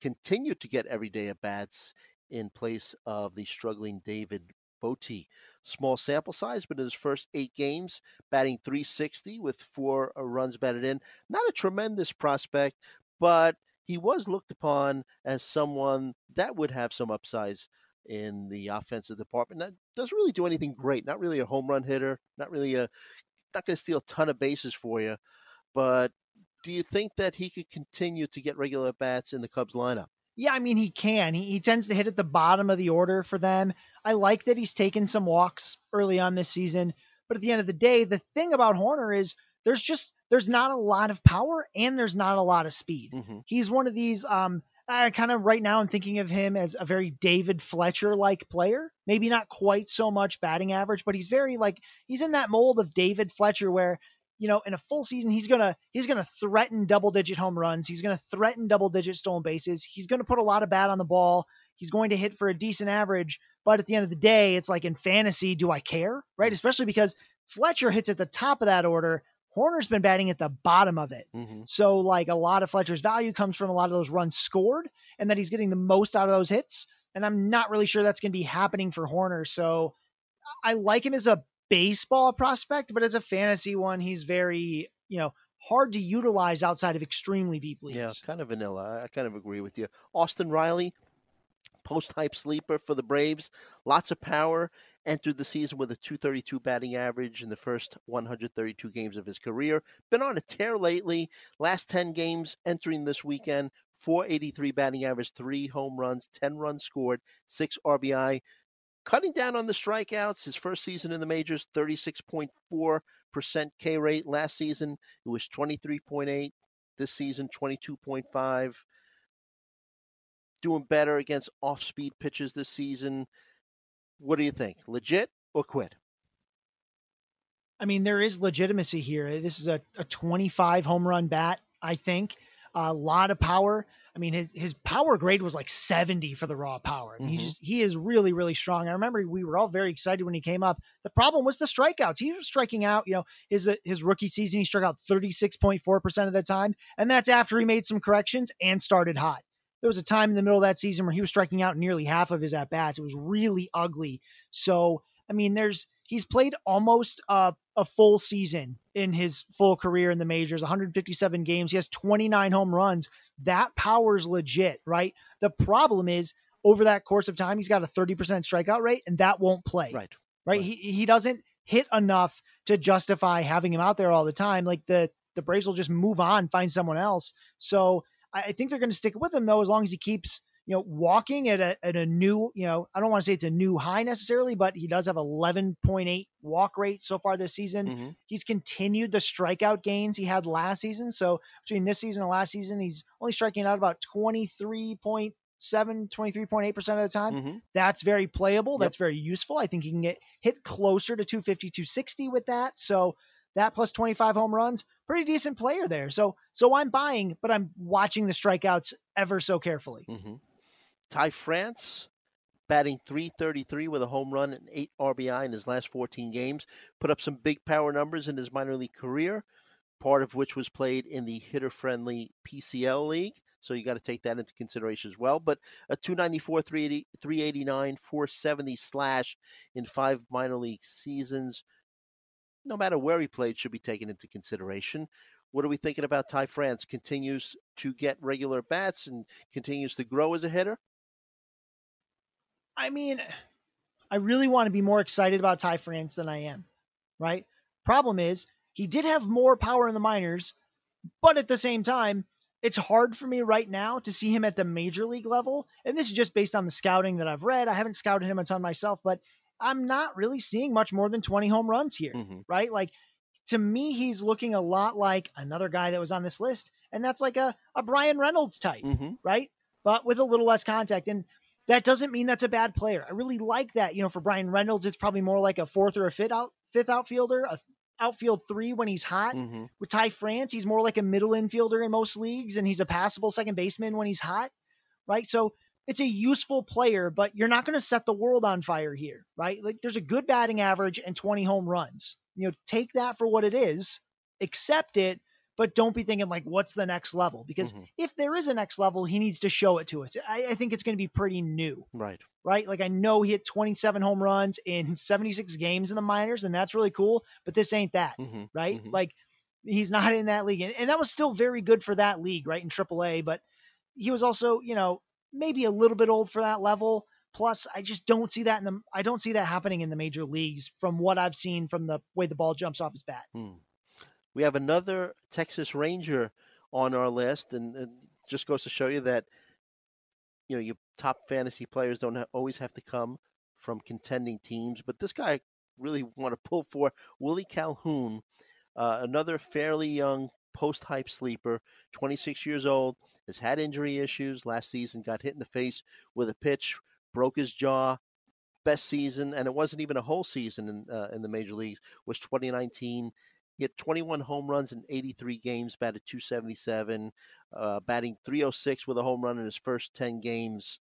continue to get everyday at bats in place of the struggling David Bote. Small sample size, but in his first eight games, batting 360 with four runs batted in. Not a tremendous prospect, but he was looked upon as someone that would have some upsides in the offensive department. That doesn't really do anything great. Not really a home run hitter. Not really a not going to steal a ton of bases for you. But do you think that he could continue to get regular bats in the Cubs lineup? Yeah, I mean he can. He, he tends to hit at the bottom of the order for them. I like that he's taken some walks early on this season, but at the end of the day, the thing about Hoerner is there's just there's not a lot of power and there's not a lot of speed. Mm-hmm. He's one of these um I kind of right now I'm thinking of him as a very David Fletcher like player. Maybe not quite so much batting average, but he's very like he's in that mold of David Fletcher where you know, in a full season, he's gonna he's gonna threaten double digit home runs. He's gonna threaten double digit stolen bases. He's gonna put a lot of bat on the ball. He's going to hit for a decent average. But at the end of the day, it's like in fantasy, do I care? Right? Especially because Fletcher hits at the top of that order. Hoerner's been batting at the bottom of it. Mm-hmm. So like a lot of Fletcher's value comes from a lot of those runs scored and that he's getting the most out of those hits. And I'm not really sure that's going to be happening for Hoerner. So I like him as a baseball prospect, but as a fantasy one, he's very, you know, hard to utilize outside of extremely deep leagues. Yeah, kind of vanilla. I kind of agree with you. Austin Riley, post hype sleeper for the Braves, lots of power. Entered the season with a 232 batting average in the first 132 games of his career. Been on a tear lately. Last 10 games entering this weekend, 483 batting average, three home runs, 10 runs scored, six RBI. Cutting down on the strikeouts. His first season in the majors, 36.4% K rate. Last season, it was 23.8. This season, 22.5 doing better against off speed pitches this season. What do you think? Legit or quit? I mean, there is legitimacy here. This is a, a 25 home run bat, I think. A lot of power. I mean, his his power grade was like 70 for the raw power. I mean, Mhm. He's just he is really really strong. I remember we were all very excited when he came up. The problem was the strikeouts. He was striking out. You know, his his rookie season he struck out 36.4 percent of the time, and that's after he made some corrections and started hot. There was a time in the middle of that season where he was striking out nearly half of his at bats. It was really ugly. So I mean, there's he's played almost uh, a full season in his full career in the majors, 157 games. He has 29 home runs. That power's legit, right? The problem is over that course of time, he's got a 30% strikeout rate, and that won't play. Right. Right. Right. He he doesn't hit enough to justify having him out there all the time. Like the the Braves will just move on, find someone else. So I think they're going to stick with him though, as long as he keeps you know walking at a at a new you know I don't want to say it's a new high necessarily, but he does have 11.8 walk rate so far this season. Mhm. He's continued the strikeout gains he had last season. So between this season and last season, he's only striking out about 23.7, 23.8% of the time. Mhm. That's very playable. Yep. That's very useful. I think he can get hit closer to 250, 260 with that. So that plus 25 home runs, pretty decent player there. So so I'm buying, but I'm watching the strikeouts ever so carefully. Mhm. Ty France, batting 333 with a home run and eight RBI in his last 14 games, put up some big power numbers in his minor league career, part of which was played in the hitter friendly PCL league. So you got to take that into consideration as well. But a 294, 380, 389, 470 slash in five minor league seasons, no matter where he played, should be taken into consideration. What are we thinking about Ty France? Continues to get regular bats and continues to grow as a hitter? I mean, I really want to be more excited about Ty France than I am, right? Problem is, he did have more power in the minors, but at the same time, it's hard for me right now to see him at the major league level. And this is just based on the scouting that I've read. I haven't scouted him a ton myself, but I'm not really seeing much more than 20 home runs here, Mhm. right? Like, to me, he's looking a lot like another guy that was on this list, and that's like a, a Bryan Reynolds type Mm-hmm. right? But with a little less contact. And that doesn't mean that's a bad player. I really like that. You know, for Bryan Reynolds, it's probably more like a fourth or a fifth out fifth outfielder, a outfield three when he's hot. Mm-hmm. With Ty France, he's more like a middle infielder in most leagues, and he's a passable second baseman when he's hot, right? So it's a useful player, but you're not going to set the world on fire here, right? Like there's a good batting average and 20 home runs. You know, take that for what it is, accept it, but don't be thinking like, what's the next level? Because Mhm. if there is a next level, he needs to show it to us. I, I think it's going to be pretty new, Right. right? Like I know he hit 27 home runs in 76 games in the minors, and that's really cool. But this ain't that, Mm-hmm. right? Mhm. Like he's not in that league, and, and that was still very good for that league, right? In AAA, but he was also, you know, maybe a little bit old for that level. plus. I just don't see that in the I don't see that happening in the major leagues from what I've seen from the way the ball jumps off his bat. Hmm. We have another Texas Ranger on our list, and it just goes to show you that you know your top fantasy players don't ha- always have to come from contending teams. But this guy I really want to pull for Willie Calhoun, uh, another fairly young post hype sleeper, 26 years old, has had injury issues. Last season, got hit in the face with a pitch, broke his jaw. Best season, and it wasn't even a whole season in uh, in the major leagues. Was 2019. He had 21 home runs in 83 games, batted 277, uh, batting 306 with a home run in his first 10 games.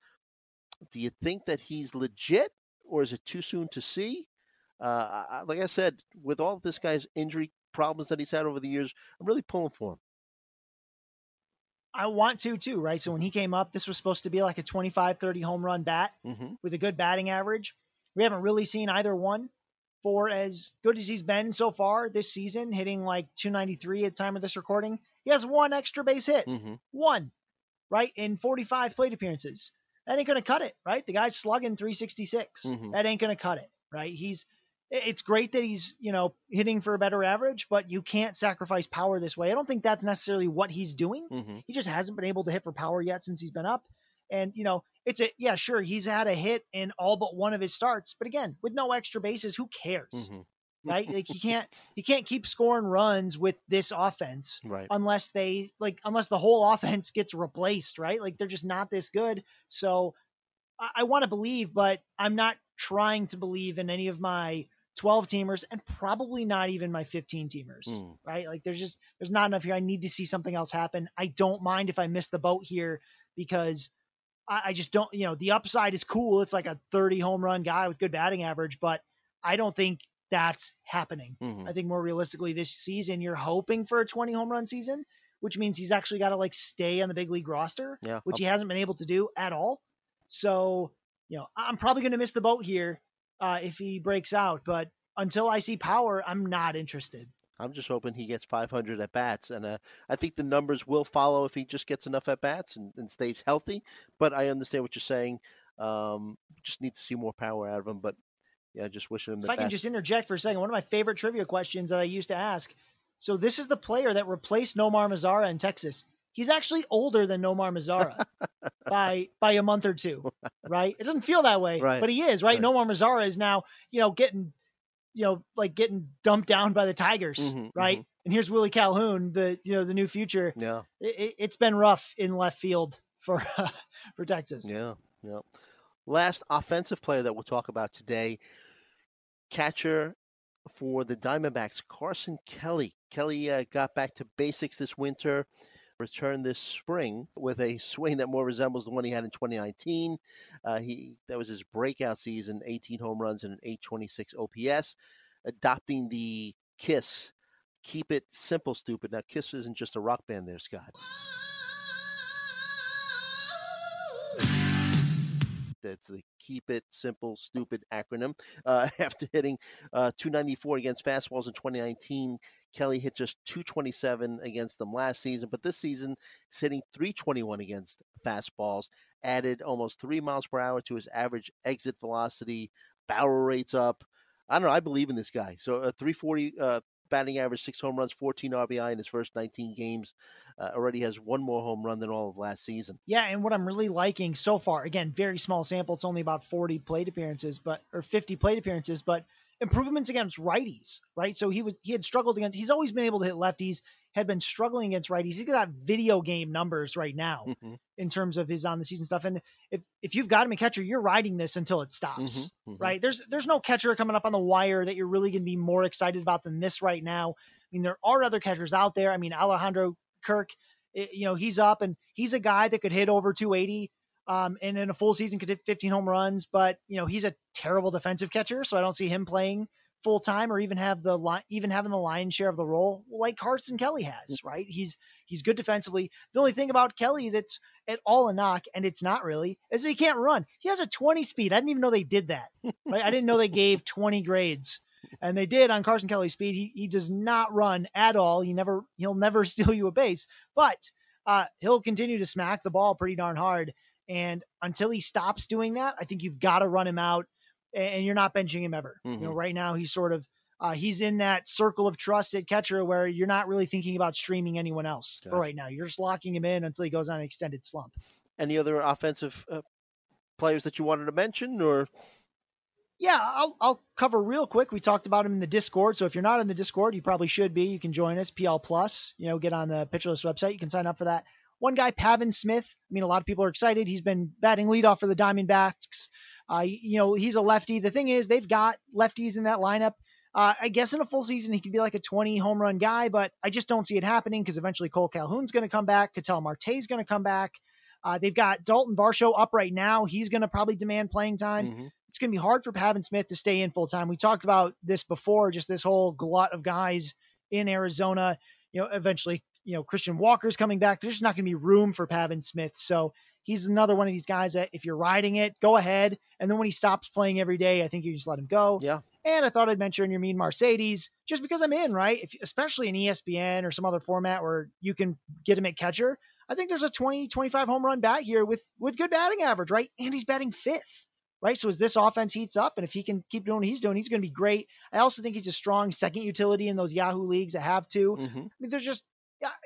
Do you think that he's legit, or is it too soon to see? Uh, like I said, with all of this guy's injury problems that he's had over the years, I'm really pulling for him. I want to too, right? So when he came up, this was supposed to be like a 25, 30 home run bat mm-hmm. with a good batting average. We haven't really seen either one for as good as he's been so far this season, hitting like 293 at time of this recording. He has one extra base hit, mm-hmm. one, right, in 45 plate appearances. That ain't going to cut it, right? The guy's slugging 366. Mhm. That ain't going to cut it, right? He's it's great that he's, you know, hitting for a better average, but you can't sacrifice power this way. I don't think that's necessarily what he's doing. Mm-hmm. He just hasn't been able to hit for power yet since he's been up. And, you know, it's a, yeah, sure, he's had a hit in all but one of his starts. But again, with no extra bases, who cares? Mm-hmm. Right? Like he can't, he can't keep scoring runs with this offense Right. unless they, like, unless the whole offense gets replaced, right? Like they're just not this good. So I, I want to believe, but I'm not trying to believe in any of my 12 teamers and probably not even my 15 teamers Mm. right? Like there's just there's not enough here. I need to see something else happen. I don't mind if I miss the boat here because I, I just don't. You know, the upside is cool. It's like a 30 home run guy with good batting average, but I don't think that's happening. Mhm. I think more realistically this season you're hoping for a 20 home run season, which means he's actually got to like stay on the big league roster, Yeah. which he hasn't been able to do at all. So you know, I'm probably going to miss the boat here uh, if he breaks out, but until I see power, I'm not interested. I'm just hoping he gets 500 at bats, and uh, I think the numbers will follow if he just gets enough at bats and, and stays healthy. But I understand what you're saying. Um, just need to see more power out of him. But yeah, just wishing him the If I can best. just interject for a second, one of my favorite trivia questions that I used to ask. So this is the player that replaced Nomar Mazara in Texas. He's actually older than Nomar Mazara by by a month or two, right? It doesn't feel that way, Right. but he is, right? Right. Nomar Mazara is now, you know, getting, you know, like getting dumped down by the Tigers, Mhm, right? And here's Willie Calhoun, the you know the new future. Yeah, It, it's been rough in left field for for Texas. yeah, yeah. Last offensive player that we'll talk about today, catcher for the Diamondbacks, Carson Kelly. Kelly uh, got back to basics this winter, returned this spring with a swing that more resembles the one he had in 2019. Uh, he that was his breakout season, 18 home runs and an 826 OPS, adopting the Kiss. Keep it simple, stupid. Now, Kiss isn't just a rock band, there, Scott. That's the Keep It Simple Stupid acronym. Uh, after hitting uh, 294 against fastballs in 2019, Kelly hit just 227 against them last season, but this season he's hitting 321 against fastballs. Added almost three miles per hour to his average exit velocity. Barrel rates up. I don't know. I believe in this guy. So a 340 uh, batting average, six home runs, 14 RBI in his first 19 games. Uh, already has one more home run than all of last season. Yeah, and what I'm really liking so far, again, very small sample, it's only about 40 plate appearances, but or 50 plate appearances, but improvements against righties, right? So he was he had struggled against he's always been able to hit lefties, had been struggling against righties. He's got video game numbers right now Mhm, in terms of his on the season stuff. And if if you've got him a catcher, you're riding this until it stops. mhm, mhm. Right? There's there's no catcher coming up on the wire that you're really going to be more excited about than this right now. I mean, there are other catchers out there. I mean, Alejandro Kirk, eh, you know, he's up and he's a guy that could hit over 280 um, and in a full season could hit 15 home runs, but you know, he's a terrible defensive catcher, so I don't see him playing full time or even have the li- even having the lion's share of the role like Carson Kelly has, right? He's he's good defensively. The only thing about Kelly that's at all a knock, and it's not really, is that he can't run. He has a 20 speed. I didn't even know they did that. Right? I didn't know they gave 20 grades. And they did on Carson Kelly's speed. He he does not run at all. He never he'll never steal you a base, but uh, he'll continue to smack the ball pretty darn hard. And until he stops doing that, I think you've got to run him out, and you're not benching him ever. You know, Mhm. right now he's sort of uh, he's in that circle of trusted catcher where you're not really thinking about streaming anyone else for right now. You're just locking him in until he goes on an extended slump. Any other offensive uh, players that you wanted to mention, or Yeah, I'll I'll cover real quick. We talked about him in the Discord, so if you're not in the Discord, you probably should be. You can join us, PL Plus. You know, get on the Pitcher List website. You can sign up for that. One guy, Pavin Smith. I mean, a lot of people are excited. He's been batting leadoff for the Diamondbacks. Uh, you know, he's a lefty. The thing is, they've got lefties in that lineup. Uh, I guess in a full season, he could be like a 20 home run guy, but I just don't see it happening because eventually Cole Calhoun's going to come back. Ketel Marte's going to come back. Uh, they've got Dalton Varsho up right now. He's going to probably demand playing time Mhm. it's going to be hard for Pavin Smith to stay in full time. We talked about this before, just this whole glut of guys in Arizona. You know, eventually, you know, Christian Walker's coming back. There's just not going to be room for Pavin Smith. So he's another one of these guys that if you're riding it, go ahead. And then when he stops playing every day, I think you just let him go. Yeah. And I thought I'd mention Yermín Mercedes just because I'm in, right? If, especially in ESPN or some other format where you can get him at catcher. I think there's a 20, 25 home run bat here with with good batting average, right? And he's batting fifth right? So as this offense heats up, and if he can keep doing what he's doing, he's going to be great. I also think he's a strong second utility in those Yahoo leagues that have to. Mhm. I mean, there's just,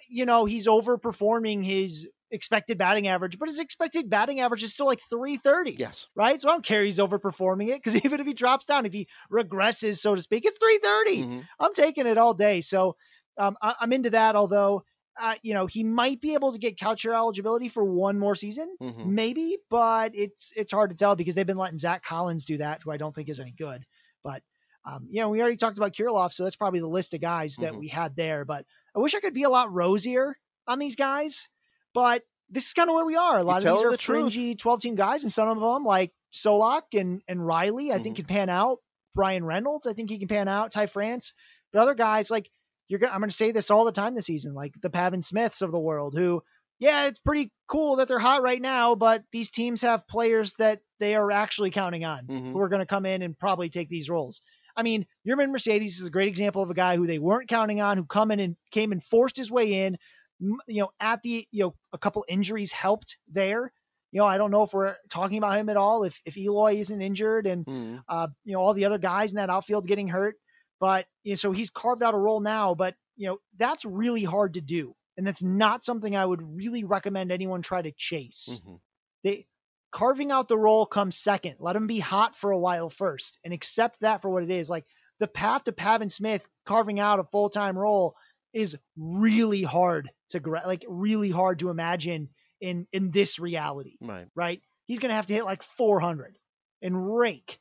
you know, he's overperforming his expected batting average, but his expected batting average is still like 330, yes, right? So I don't care he's overperforming it because even if he drops down, if he regresses, so to speak, it's 330. Mhm. I'm taking it all day. So um, I, I'm into that. Although, uh, you know, he might be able to get catcher eligibility for one more season, Mhm. maybe, but it's it's hard to tell because they've been letting Zach Collins do that, who I don't think is any good. But um, you know, we already talked about Kirilloff, so that's probably the list of guys that Mhm. we had there. But I wish I could be a lot rosier on these guys, but this is kind of where we are. A lot of these are the truth. fringy 12 team guys, and some of them like Solak and and Riley, I think Mhm. can pan out. Bryan Reynolds, I think he can pan out. Ty France, but other guys like you're gonna I'm gonna say this all the time this season, like the Pavin Smiths of the world, who yeah, it's pretty cool that they're hot right now, but these teams have players that they are actually counting on Mhm. who are going to come in and probably take these roles. I mean, Yermín Mercedes is a great example of a guy who they weren't counting on, who come in and came and forced his way in. You know, at the you know a couple injuries helped there. You know, I don't know if we're talking about him at all. If if Eloy isn't injured and Mhm. uh, you know, all the other guys in that outfield getting hurt. But you know, so he's carved out a role now, but you know, that's really hard to do. And that's not something I would really recommend anyone try to chase. Mhm. They carving out the role comes second. Let him be hot for a while first and accept that for what it is. Like the path to Pavin Smith carving out a full-time role is really hard to like really hard to imagine in in this reality right. right? He's going to have to hit like 400 and rake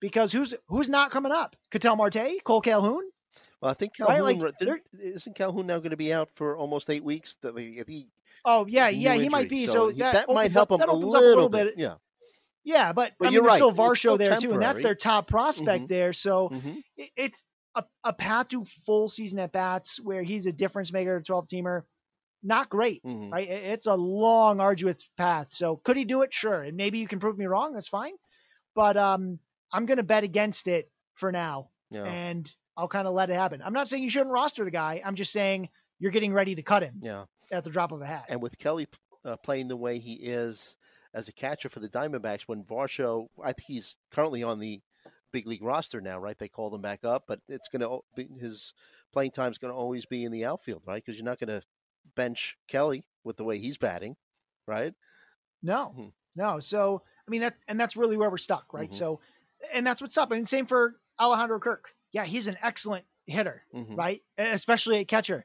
because who's who's not coming up? Ketel Marte, Cole Calhoun. Well, I think Right, Calhoun uh, like, isn't Calhoun now going to be out for almost eight weeks. That he Oh yeah, yeah, he might be. So, he- that, might help up, him that a little, up a little bit. bit. Yeah. Yeah, but, But I mean, you're there's right. still Varsho still there too, and that's their top prospect Mhm. there. So Mhm. it, it's a, a path to full season at bats where he's a difference maker, a 12 teamer. Not great, Mhm. right? It- It's a long, arduous path. So could he do it? Sure, and maybe you can prove me wrong. That's fine. But um, I'm going to bet against it for now. Yeah. and I'll kind of let it happen. I'm not saying you shouldn't roster the guy. I'm just saying you're getting ready to cut him Yeah. At the drop of a hat. And with Kelly uh, playing the way he is as a catcher for the Diamondbacks, when Varsho, I think he's currently on the big league roster now, right? They called him back up, but it's going to be his playing time is going to always be in the outfield, right? Because you're not going to bench Kelly with the way he's batting, right? No, Mhm. no. So I mean that, and that's really where we're stuck, right? Mhm. So, and that's what's up. And same for Alejandro Kirk. Yeah, he's an excellent hitter, Mhm. right? Especially at catcher,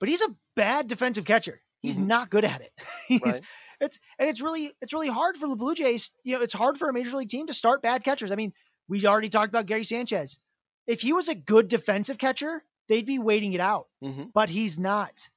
but he's a bad defensive catcher. He's Mhm. not good at it. Right. It's and it's really it's really hard for the Blue Jays. You know, it's hard for a major league team to start bad catchers. I mean, we already talked about Gary Sanchez. If he was a good defensive catcher, they'd be waiting it out. hmm but he's not.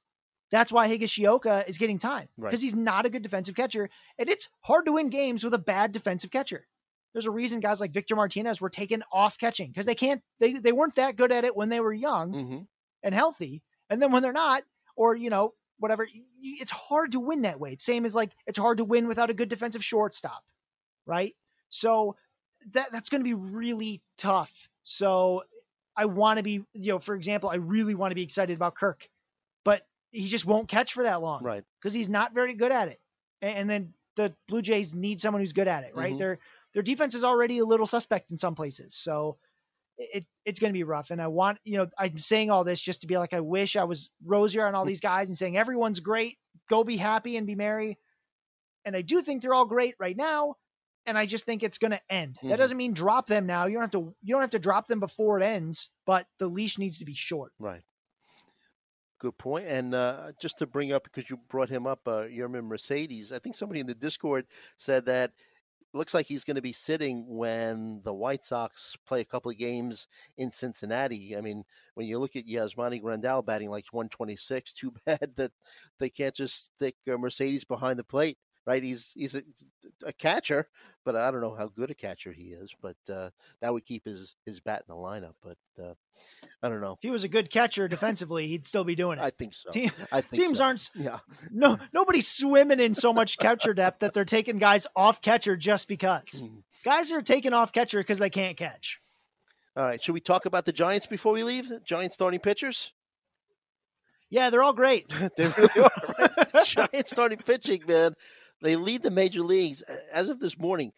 That's why Higashioka is getting time Right. because he's not a good defensive catcher, and it's hard to win games with a bad defensive catcher. There's a reason guys like Victor Martinez were taken off catching because they can't they they weren't that good at it when they were young hmm and healthy, and then when they're not, or you know whatever, it's hard to win that way. Same as like it's hard to win without a good defensive shortstop, right? So that that's going to be really tough. So I want to be, you know, for example, I really want to be excited about Kirk, but he just won't catch for that long Right. because he's not very good at it. And, and then the Blue Jays need someone who's good at it, right? Mhm. Their their defense is already a little suspect in some places, so it it's going to be rough. And I want you know I'm saying all this just to be like I wish I was rosier on all these guys and saying everyone's great, go be happy and be merry. And I do think they're all great right now, and I just think it's going to end. Mhm. That doesn't mean drop them now. You don't have to you don't have to drop them before it ends, but the leash needs to be short. Right. Good point. And uh, just to bring up, because you brought him up, uh, Yermín Mercedes, I think somebody in the Discord said that looks like he's going to be sitting when the White Sox play a couple of games in Cincinnati. I mean, when you look at Yasmani Grandal batting like 126, too bad that they can't just stick uh, Mercedes behind the plate. Right, he's he's a, a catcher, but I don't know how good a catcher he is. But uh, that would keep his his bat in the lineup. But uh, I don't know. If he was a good catcher defensively, he'd still be doing it. I think so. Team- I think Teams so. aren't Yeah. no nobody's swimming in so much catcher depth that they're taking guys off catcher just because. Mhm. Guys are taking off catcher because they can't catch. All right. Should we talk about the Giants before we leave? The Giants starting pitchers? Yeah, they're all great. they really are. Right? Giants starting pitching, man. They lead the major leagues as of this morning,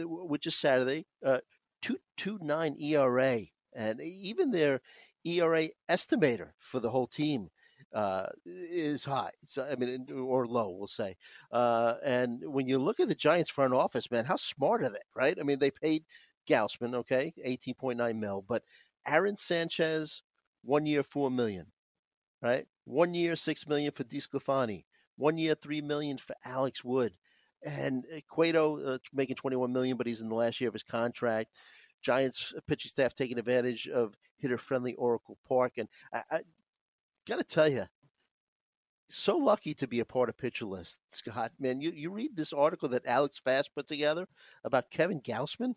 uh, which is Saturday. Uh, two two nine ERA, and even their ERA estimator for the whole team uh, is high. So I mean, or low, we'll say. Uh, and when you look at the Giants front office, man, how smart are they? Right? I mean, they paid Gausman, okay, eighteen point nine mil, but Aaron Sanchez, one year, four million. Right, one year, six million for DeSclafani one year, three million for Alex Wood, and uh, Cueto uh, making twenty-one million, but he's in the last year of his contract. Giants uh, pitching staff taking advantage of hitter-friendly Oracle Park, and I, I got to tell you, so lucky to be a part of Pitcher List, Scott. Man, you you read this article that Alex Fast put together about Kevin Gausman.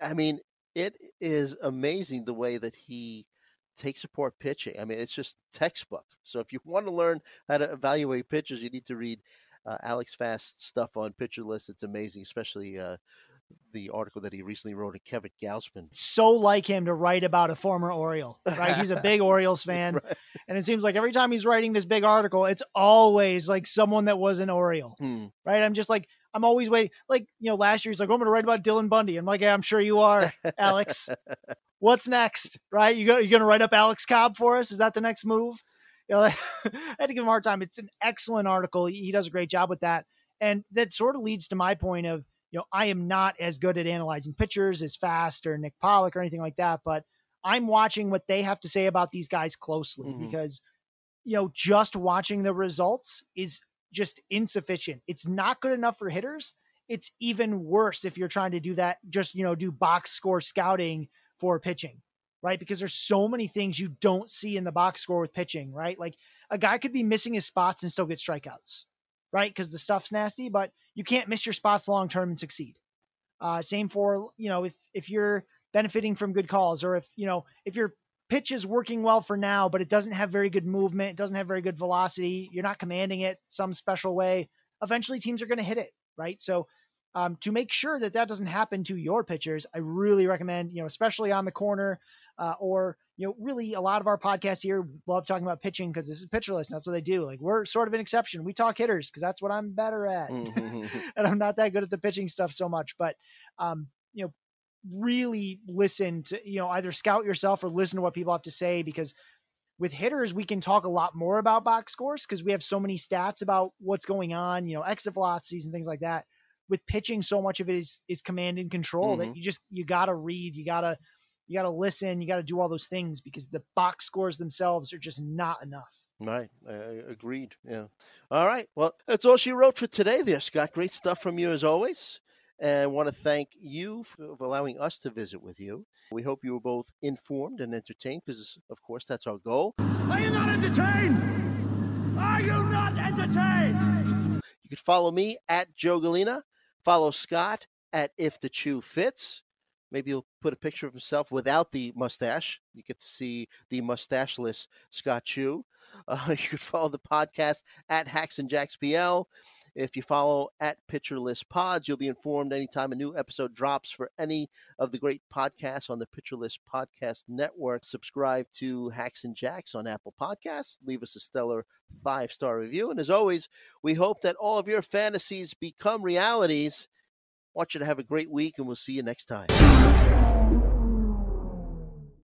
I mean, it is amazing the way that he takes support pitching. I mean, it's just textbook. So if you want to learn how to evaluate pitchers, you need to read uh, Alex Fast's stuff on Pitcher List. It's amazing, especially uh, the article that he recently wrote of Kevin Gausman. So like him to write about a former Oriole, right? He's a big Orioles fan, Right. and it seems like every time he's writing this big article, it's always like someone that was an Oriole, Hmm. right? I'm just like, I'm always waiting. Like, you know, last year he's like, "Oh, I'm going to write about Dylan Bundy. I'm like, yeah, I'm sure you are, Alex. What's next, right? You go, you going to write up Alex Cobb for us? Is that the next move? You know, I had to give him a hard time. It's an excellent article. He, he does a great job with that. And that sort of leads to my point of, you know, I am not as good at analyzing pitchers as Fast or Nick Pollack or anything like that, but I'm watching what they have to say about these guys closely Mhm. because, you know, just watching the results is just insufficient. It's not good enough for hitters. It's even worse if you're trying to do that, just, you know, do box score scouting for pitching, right? Because there's so many things you don't see in the box score with pitching, right? Like a guy could be missing his spots and still get strikeouts, right? Because the stuff's nasty, but you can't miss your spots long term and succeed. Uh, same for you know if if you're benefiting from good calls or if you know if your pitch is working well for now, but it doesn't have very good movement, it doesn't have very good velocity, you're not commanding it some special way. Eventually, teams are going to hit it, right? So um, to make sure that that doesn't happen to your pitchers, I really recommend, you know, especially on the corner, uh, or you know, really a lot of our podcasts here love talking about pitching because this is Pitcher List. And that's what they do. Like we're sort of an exception. We talk hitters because that's what I'm better at, Mhm. and I'm not that good at the pitching stuff so much. But um, you know, really listen to you know either scout yourself or listen to what people have to say because with hitters we can talk a lot more about box scores because we have so many stats about what's going on, you know, exit velocities and things like that. With pitching, so much of it is is command and control Mhm. that you just you gotta read, you gotta you gotta listen, you gotta do all those things because the box scores themselves are just not enough. Right. I agreed. Yeah. All right. Well, that's all she wrote for today there, Scott. Great stuff from you as always. And I want to thank you for allowing us to visit with you. We hope you were both informed and entertained because, of course, that's our goal. Are you not entertained? Are you not entertained? You can follow me at Joe Gallina. Follow Scott at If the Chu Fits. Maybe he'll put a picture of himself without the mustache. You get to see the mustacheless Scott Chu. Uh, you can follow the podcast at Hacks and Jacks PL. If you follow at Pitcher List Pods, you'll be informed anytime a new episode drops for any of the great podcasts on the Pitcher List Podcast Network. Subscribe to Hacks and Jacks on Apple Podcasts. Leave us a stellar five star review. And as always, we hope that all of your fantasies become realities. want you to have a great week, and we'll see you next time.